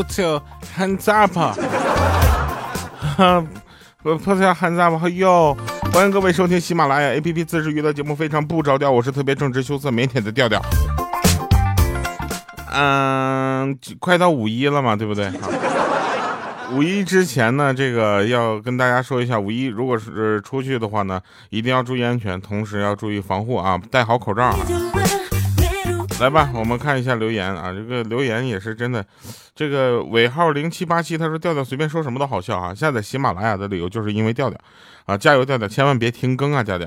put your hands up，哈，put your hands up，哟，欢迎各位收听喜马拉雅 APP 自制娱乐节目，非常不着调，我是特别正直、羞涩、腼腆的调调。嗯，快到五一了嘛，对不对？五一之前呢，这个要跟大家说一下，五一如果是出去的话呢，一定要注意安全，同时要注意防护啊，戴好口罩。来吧，我们看一下留言啊，这个留言也是真的。这个尾号零七八七，他说调调随便说什么都好笑啊。下载喜马拉雅的理由就是因为调调啊，加油调调，千万别停更啊，调调。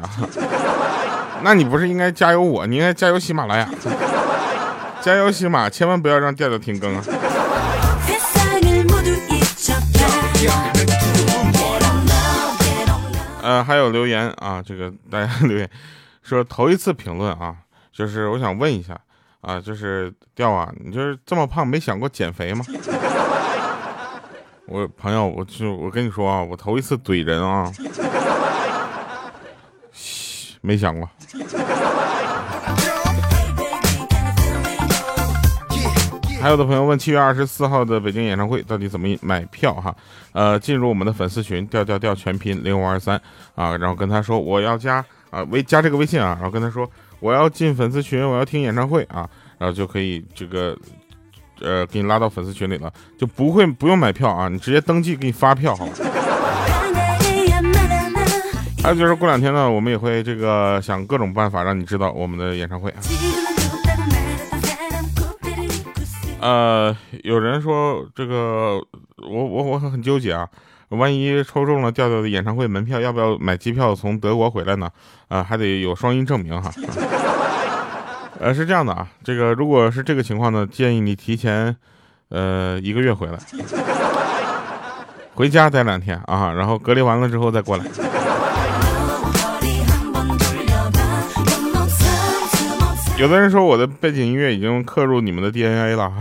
那你不是应该加油我，你应该加油喜马拉雅，加油喜马，千万不要让调调停更啊。呃，还有留言啊，这个大家留言说头一次评论啊，就是我想问一下。啊，就是掉啊！你就是这么胖，没想过减肥吗？我朋友，我就我跟你说啊，我头一次怼人啊，没想过。还有的朋友问，七月二十四号的北京演唱会到底怎么买票？哈，呃，进入我们的粉丝群，调调调全拼零五二三啊，然后跟他说我要加啊微加这个微信啊，然后跟他说。我要进粉丝群，我要听演唱会啊，然后就可以这个，呃，给你拉到粉丝群里了，就不会不用买票啊，你直接登记给你发票，好吗？还有就是过两天呢，我们也会这个想各种办法让你知道我们的演唱会啊。呃，有人说这个，我我我很很纠结啊。万一抽中了调调的演唱会门票，要不要买机票从德国回来呢？啊，还得有双阴证明哈。呃，是这样的啊，这个如果是这个情况呢，建议你提前呃一个月回来，回家待两天啊，然后隔离完了之后再过来。有的人说我的背景音乐已经刻入你们的 DNA 了。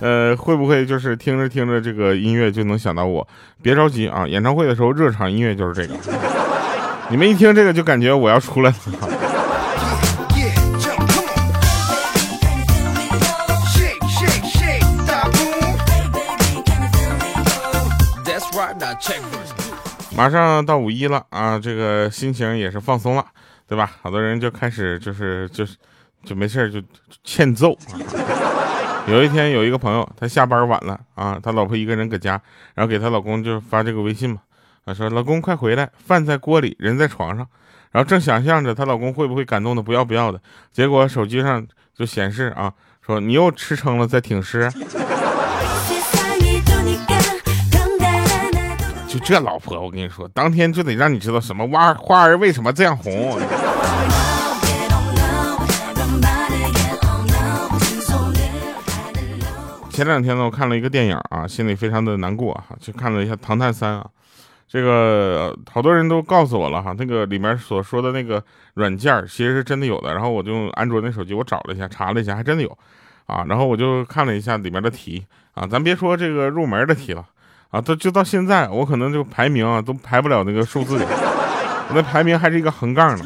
呃，会不会就是听着听着这个音乐就能想到我？别着急啊，演唱会的时候热场音乐就是这个，你们一听这个就感觉我要出来了。马上到五一了啊，这个心情也是放松了，对吧？好多人就开始就是就是就没事就欠揍啊。有一天，有一个朋友，他下班晚了啊，他老婆一个人搁家，然后给他老公就发这个微信嘛，啊说老公快回来，饭在锅里，人在床上，然后正想象着她老公会不会感动的不要不要的，结果手机上就显示啊，说你又吃撑了在挺尸，就这老婆，我跟你说，当天就得让你知道什么花花儿为什么这样红。前两天呢，我看了一个电影啊，心里非常的难过啊，去看了一下《唐探三》啊，这个好多人都告诉我了哈，那个里面所说的那个软件其实是真的有的，然后我就用安卓那手机我找了一下，查了一下，还真的有啊，然后我就看了一下里面的题啊，咱别说这个入门的题了啊，都就到现在我可能就排名啊都排不了那个数字，我那排名还是一个横杠呢。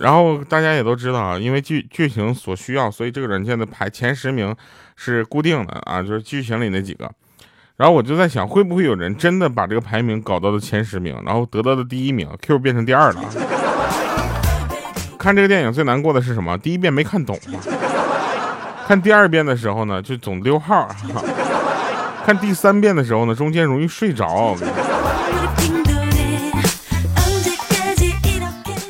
然后大家也都知道啊，因为剧剧情所需要，所以这个软件的排前十名是固定的啊，就是剧情里那几个。然后我就在想，会不会有人真的把这个排名搞到了前十名，然后得到的第一名，Q 变成第二了？看这个电影最难过的是什么？第一遍没看懂，看第二遍的时候呢，就总溜号；看第三遍的时候呢，中间容易睡着。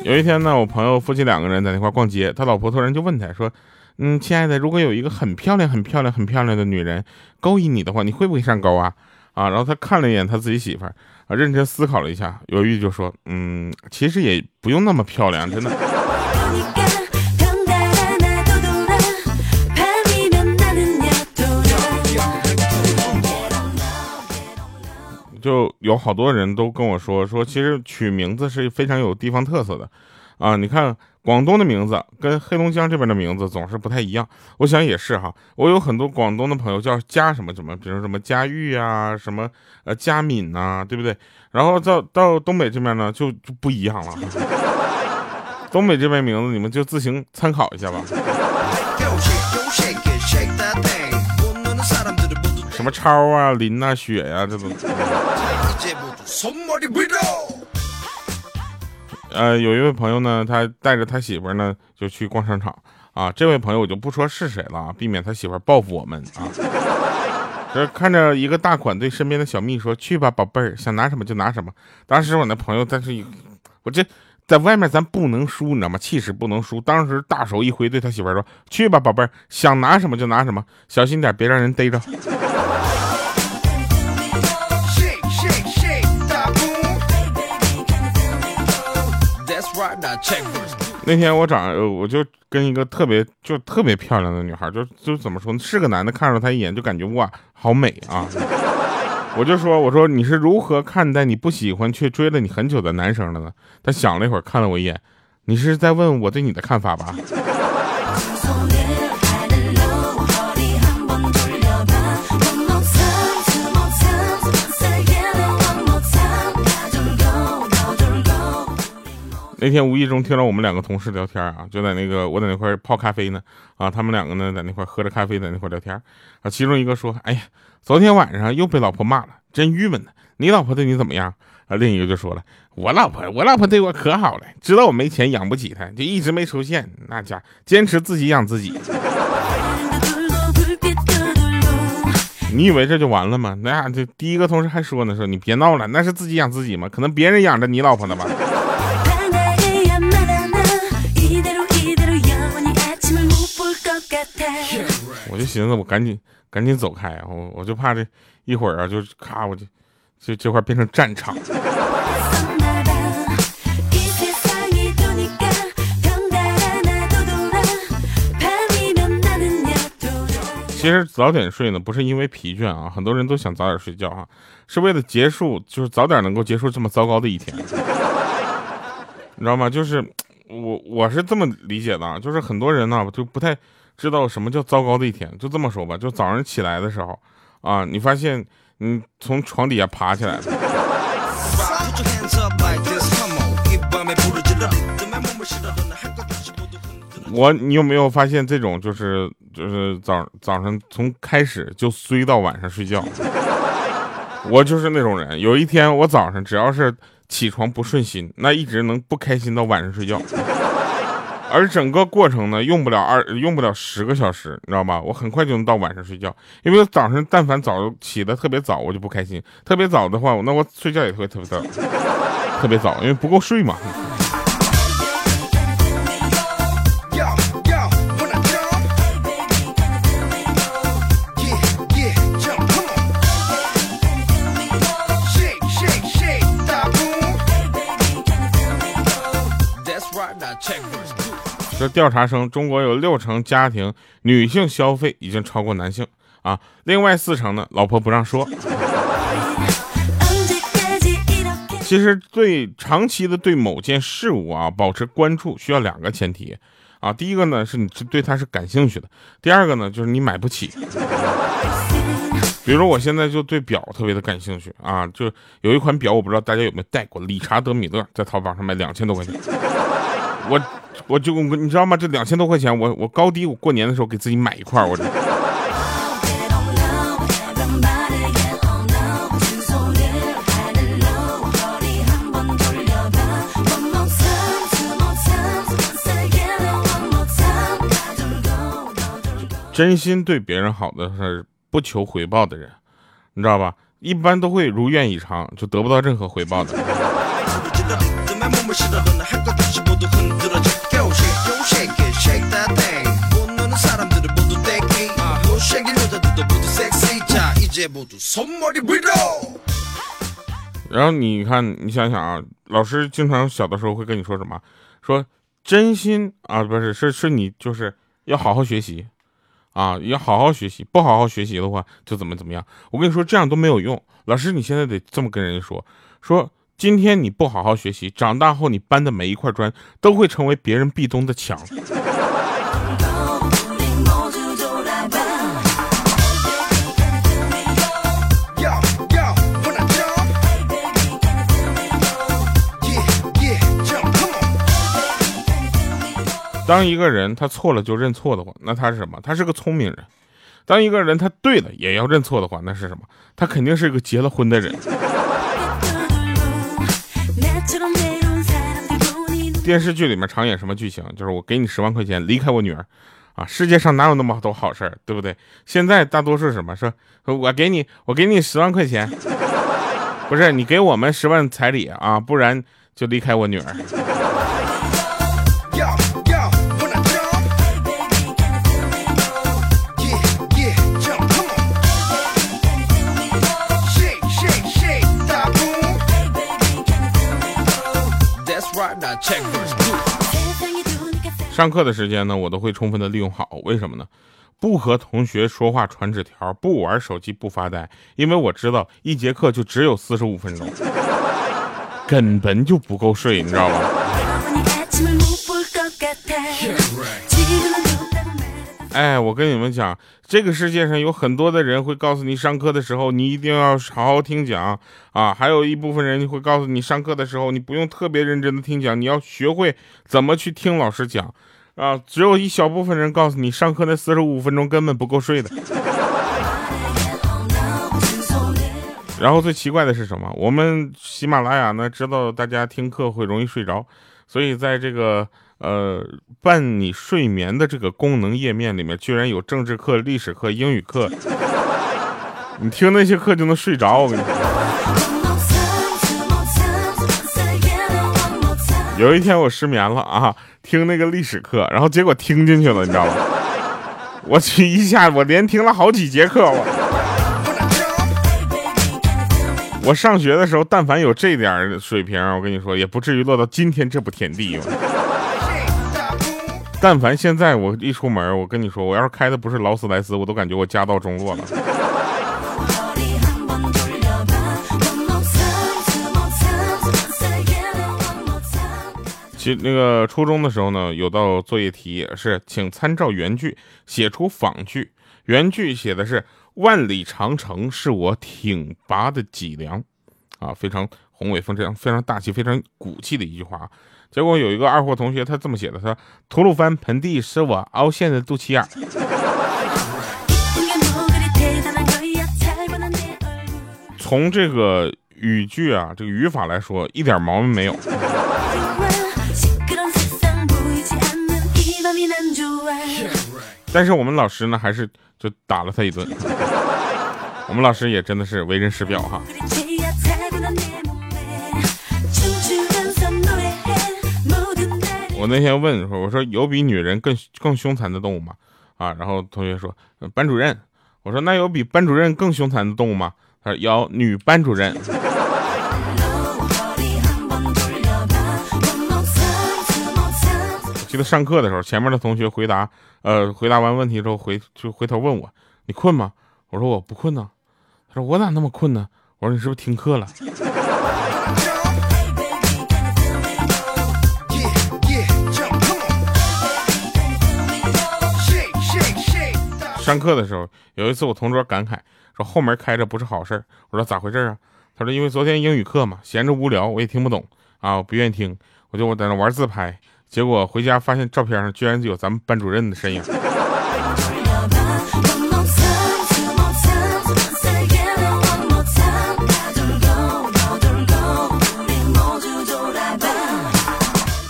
有一天呢，我朋友夫妻两个人在那块逛街，他老婆突然就问他说：“嗯，亲爱的，如果有一个很漂亮、很漂亮、很漂亮的女人勾引你的话，你会不会上钩啊？”啊，然后他看了一眼他自己媳妇儿，啊，认真思考了一下，犹豫就说：“嗯，其实也不用那么漂亮，真的。”就有好多人都跟我说说，其实取名字是非常有地方特色的，啊，你看广东的名字跟黑龙江这边的名字总是不太一样。我想也是哈，我有很多广东的朋友叫佳什么什么，比如什么佳玉啊，什么呃佳敏呐，对不对？然后到到东北这边呢，就就不一样了。东北这边名字你们就自行参考一下吧。么超啊、林呐、雪呀，这都。呃，有一位朋友呢，他带着他媳妇呢就去逛商场啊。这位朋友我就不说是谁了，避免他媳妇报复我们啊。这 看着一个大款对身边的小蜜说：“去吧，宝贝儿，想拿什么就拿什么。”当时我那朋友，但是我这在外面咱不能输，你知道吗？气势不能输。当时大手一挥，对他媳妇说：“去吧，宝贝儿，想拿什么就拿什么，小心点，别让人逮着。”那天我长我就跟一个特别就特别漂亮的女孩，就就怎么说呢？是个男的，看着她一眼就感觉哇，好美啊！我就说，我说你是如何看待你不喜欢却追了你很久的男生的呢？他想了一会儿，看了我一眼，你是在问我对你的看法吧？那天无意中听到我们两个同事聊天啊，就在那个我在那块泡咖啡呢，啊，他们两个呢在那块喝着咖啡，在那块聊天啊。其中一个说：“哎呀，昨天晚上又被老婆骂了，真郁闷呢。你老婆对你怎么样？”啊，另一个就说了：“我老婆，我老婆对我可好了，知道我没钱养不起她，就一直没出现。那家坚持自己养自己。你以为这就完了吗？那，这第一个同事还说呢，说你别闹了，那是自己养自己吗？可能别人养着你老婆呢吧。”我就寻思，我赶紧赶紧走开，我我就怕这一会儿啊，就咔，我就就这块变成战场。其实早点睡呢，不是因为疲倦啊，很多人都想早点睡觉啊，是为了结束，就是早点能够结束这么糟糕的一天，你知道吗？就是我我是这么理解的啊，就是很多人呢就不太。知道什么叫糟糕的一天？就这么说吧，就早上起来的时候，啊，你发现你从床底下爬起来了。我，你有没有发现这种就是就是早早上从开始就衰到晚上睡觉？我就是那种人。有一天我早上只要是起床不顺心，那一直能不开心到晚上睡觉。而整个过程呢，用不了二，用不了十个小时，你知道吧？我很快就能到晚上睡觉，因为早上但凡早起的特别早，我就不开心。特别早的话，那我睡觉也会特别早，特别早，因为不够睡嘛。这调查称，中国有六成家庭女性消费已经超过男性啊，另外四成呢，老婆不让说。其实对长期的对某件事物啊保持关注，需要两个前提啊，第一个呢是你对它是感兴趣的，第二个呢就是你买不起。比如说我现在就对表特别的感兴趣啊，就有一款表，我不知道大家有没有戴过，理查德米勒，在淘宝上卖两千多块钱，我。我就你知道吗？这两千多块钱，我我高低我过年的时候给自己买一块，我这。真心对别人好的是不求回报的人，你知道吧？一般都会如愿以偿，就得不到任何回报的。然后你看，你想想啊，老师经常小的时候会跟你说什么？说真心啊，不是，是是你就是要好好学习啊，要好好学习，不好好学习的话就怎么怎么样。我跟你说，这样都没有用。老师，你现在得这么跟人家说，说今天你不好好学习，长大后你搬的每一块砖都会成为别人壁咚的墙。当一个人他错了就认错的话，那他是什么？他是个聪明人。当一个人他对了也要认错的话，那是什么？他肯定是个结了婚的人。电视剧里面常演什么剧情？就是我给你十万块钱，离开我女儿，啊，世界上哪有那么多好事儿，对不对？现在大多数什么说，我给你，我给你十万块钱，不是你给我们十万彩礼啊，不然就离开我女儿。上课的时间呢，我都会充分的利用好。为什么呢？不和同学说话传纸条，不玩手机，不发呆，因为我知道一节课就只有四十五分钟，根本就不够睡，你知道吧？哎，我跟你们讲，这个世界上有很多的人会告诉你，上课的时候你一定要好好听讲啊。还有一部分人会告诉你，上课的时候你不用特别认真的听讲，你要学会怎么去听老师讲啊。只有一小部分人告诉你，上课那四十五分钟根本不够睡的。然后最奇怪的是什么？我们喜马拉雅呢，知道大家听课会容易睡着，所以在这个。呃，伴你睡眠的这个功能页面里面，居然有政治课、历史课、英语课，你听那些课就能睡着。我跟你说，有一天我失眠了啊，听那个历史课，然后结果听进去了，你知道吗？我去一下，我连听了好几节课。我我上学的时候，但凡有这点水平，我跟你说，也不至于落到今天这步田地。但凡现在我一出门，我跟你说，我要是开的不是劳斯莱斯，我都感觉我家道中落了。其那个初中的时候呢，有道作业题是，请参照原句写出仿句。原句写的是“万里长城是我挺拔的脊梁”，啊，非常宏伟、非常非常大气、非常骨气的一句话。结果有一个二货同学，他这么写的：“他吐鲁番盆地是我凹陷的肚脐眼。”从这个语句啊，这个语法来说，一点毛病没有。但是我们老师呢，还是就打了他一顿。我们老师也真的是为人师表哈。我那天问说：“我说有比女人更更凶残的动物吗？”啊，然后同学说：“班主任。”我说：“那有比班主任更凶残的动物吗？”他说：“有女班主任。”记得上课的时候，前面的同学回答，呃，回答完问题之后回就回头问我：“你困吗？”我说：“我不困呢。”他说：“我咋那么困呢？”我说：“你是不是听课了？”上课的时候，有一次我同桌感慨说：“后门开着不是好事我说：“咋回事啊？”他说：“因为昨天英语课嘛，闲着无聊，我也听不懂啊，我不愿意听，我就我在那玩自拍，结果回家发现照片上居然有咱们班主任的身影。”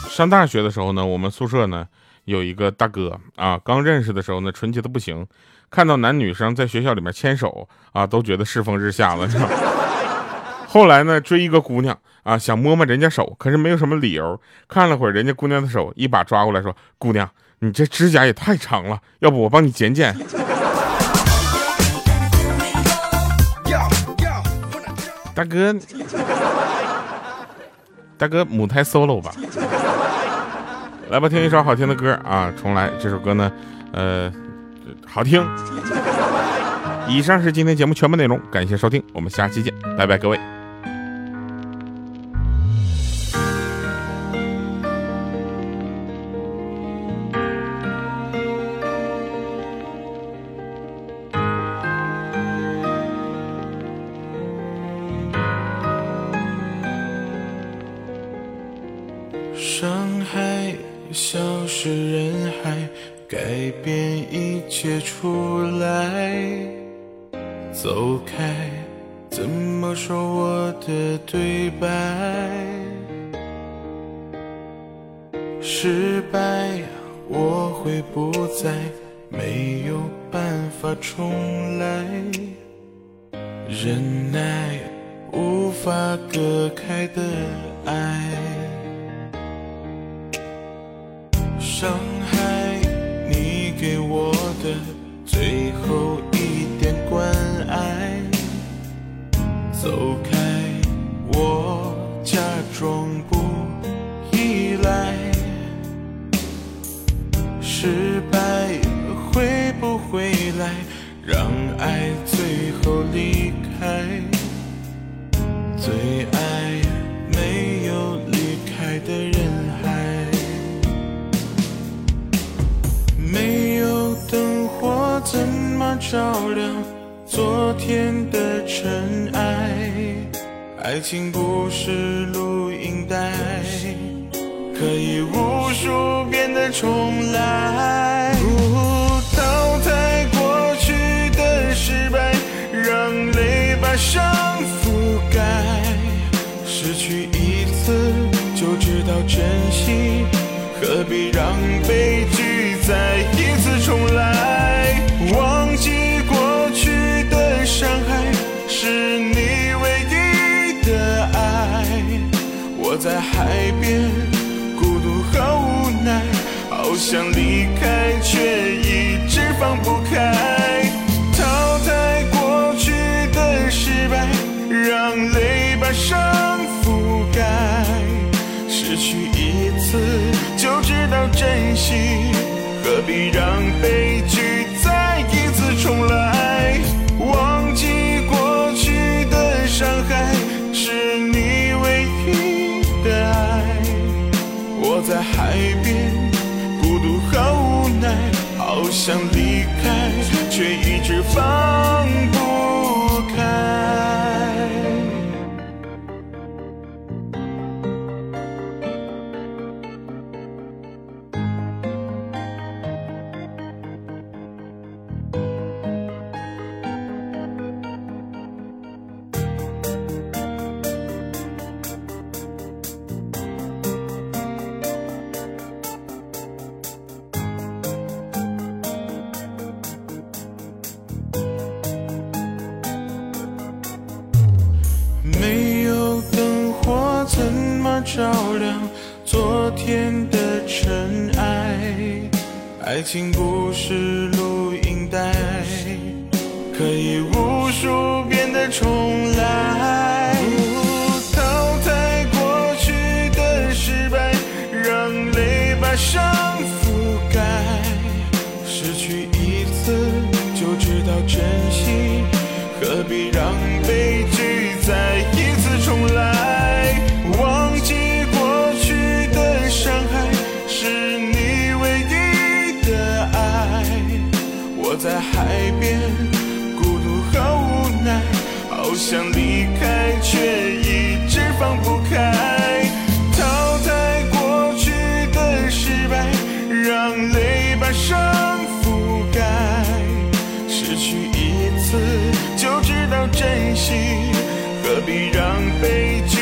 上大学的时候呢，我们宿舍呢。有一个大哥啊，刚认识的时候呢，纯洁的不行，看到男女生在学校里面牵手啊，都觉得世风日下了。后来呢，追一个姑娘啊，想摸摸人家手，可是没有什么理由。看了会儿人家姑娘的手，一把抓过来说：“姑娘，你这指甲也太长了，要不我帮你剪剪。”大哥，大哥，母胎 solo 吧。来吧，听一首好听的歌啊！重来这首歌呢，呃，好听。以上是今天节目全部内容，感谢收听，我们下期见，拜拜，各位。走开，怎么说我的对白？失败，我会不再，没有办法重来，忍耐，无法隔开的爱，伤爱最后离开？最爱没有离开的人海。没有灯火，怎么照亮昨天的尘埃？爱情不是录音带，可以无数遍的重来。泪把伤覆盖。失去一次就知道珍惜，何必让悲剧？再一次重来，忘记过去的伤害，是你唯一的爱。我在海边，孤独和无奈，好想离开，却一直放不开。失去一次就知道珍惜。何必让悲剧再一次重来？忘记过去的伤害，是你唯一的爱。我在海边，孤独和无奈，好想离开，却一直放照亮昨天的尘埃，爱情不是录音带，可以无数遍的重来。淘汰过去的失败，让泪把伤覆盖。失去一次就知道珍惜，何必让想离开，却一直放不开。淘汰过去的失败，让泪把伤覆盖。失去一次就知道珍惜，何必让悲剧？